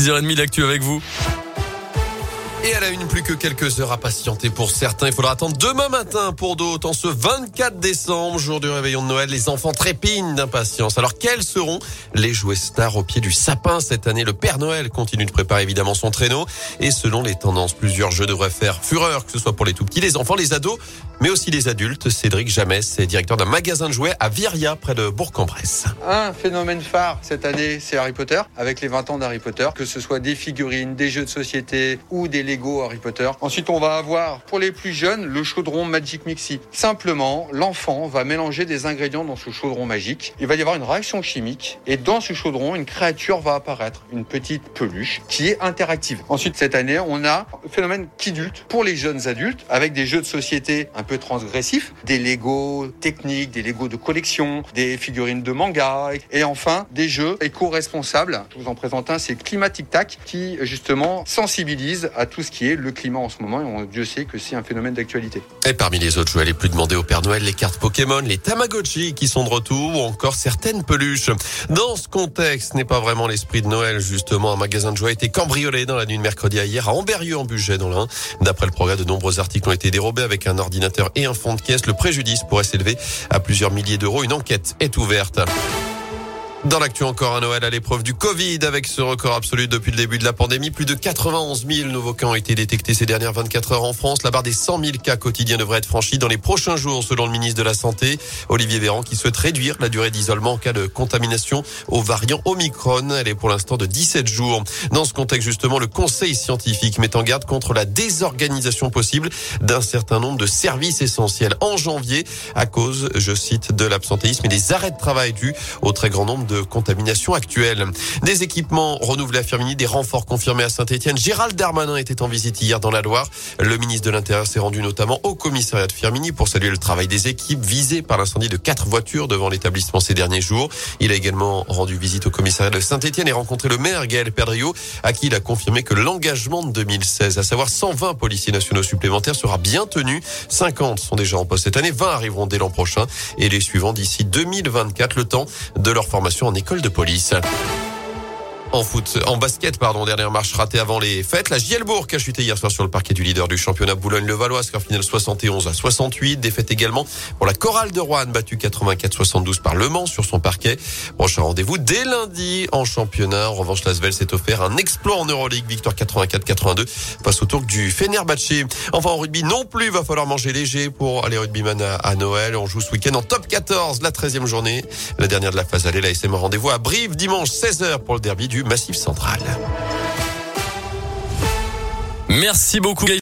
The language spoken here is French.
6h30 d'actu avec vous. Et elle a une, plus que quelques heures à patienter pour certains. Il faudra attendre demain matin pour d'autres. En ce 24 décembre, jour du réveillon de Noël, les enfants trépignent d'impatience. Alors, quels seront les jouets stars au pied du sapin cette année? Le Père Noël continue de préparer évidemment son traîneau. Et selon les tendances, plusieurs jeux devraient faire fureur, que ce soit pour les tout petits, les enfants, les ados, mais aussi les adultes. Cédric Jamès est directeur d'un magasin de jouets à Viria, près de Bourg-en-Bresse. Un phénomène phare cette année, c'est Harry Potter, avec les 20 ans d'Harry Potter, que ce soit des figurines, des jeux de société ou des Lego Harry Potter. Ensuite, on va avoir pour les plus jeunes le chaudron Magic Mixi. Simplement, l'enfant va mélanger des ingrédients dans ce chaudron magique. Il va y avoir une réaction chimique et dans ce chaudron, une créature va apparaître, une petite peluche qui est interactive. Ensuite, cette année, on a le phénomène Kidulte pour les jeunes adultes avec des jeux de société un peu transgressifs, des Lego techniques, des Lego de collection, des figurines de manga et enfin des jeux éco-responsables. Je vous en présente un, c'est Climatic Tac qui justement sensibilise à tout ce qui est le climat en ce moment. Et Dieu sait que c'est un phénomène d'actualité. Et parmi les autres jouets les plus demandés au Père Noël, les cartes Pokémon, les Tamagotchi qui sont de retour ou encore certaines peluches. Dans ce contexte, ce n'est pas vraiment l'esprit de Noël. Justement, un magasin de jouets a été cambriolé dans la nuit de mercredi à hier à Amberieu en budget dans l'Ain. D'après le progrès, de nombreux articles ont été dérobés avec un ordinateur et un fond de caisse. Le préjudice pourrait s'élever à plusieurs milliers d'euros. Une enquête est ouverte. Dans l'actu encore un Noël à l'épreuve du Covid avec ce record absolu depuis le début de la pandémie. Plus de 91 000 nouveaux cas ont été détectés ces dernières 24 heures en France. La barre des 100 000 cas quotidiens devrait être franchie dans les prochains jours selon le ministre de la Santé, Olivier Véran, qui souhaite réduire la durée d'isolement en cas de contamination au variant Omicron. Elle est pour l'instant de 17 jours. Dans ce contexte justement, le conseil scientifique met en garde contre la désorganisation possible d'un certain nombre de services essentiels en janvier à cause, je cite, de l'absentéisme et des arrêts de travail dus au très grand nombre de contamination actuelle. Des équipements renouvelés à Firmini, des renforts confirmés à Saint-Etienne. Gérald Darmanin était en visite hier dans la Loire. Le ministre de l'Intérieur s'est rendu notamment au commissariat de Firmini pour saluer le travail des équipes visées par l'incendie de quatre voitures devant l'établissement ces derniers jours. Il a également rendu visite au commissariat de Saint-Etienne et rencontré le maire Gaël Perdriau à qui il a confirmé que l'engagement de 2016, à savoir 120 policiers nationaux supplémentaires, sera bien tenu. 50 sont déjà en poste cette année, 20 arriveront dès l'an prochain et les suivants d'ici 2024, le temps de leur formation en école de police. En foot, en basket, pardon, dernière marche ratée avant les fêtes. La Gielbourg a chuté hier soir sur le parquet du leader du championnat Boulogne-le-Valois, score final 71 à 68. Défaite également pour la Chorale de Rouen, battue 84-72 par Le Mans sur son parquet. Prochain rendez-vous dès lundi en championnat. En revanche, Lasvel s'est offert un exploit en Euroleague, victoire 84-82 face au tour du Fenerbahce. Enfin, en rugby non plus, va falloir manger léger pour aller rugbyman à, à Noël. On joue ce week-end en top 14, la 13e journée. La dernière de la phase allée, la SM rendez-vous à Brive dimanche 16h pour le derby Massif Central. Merci beaucoup.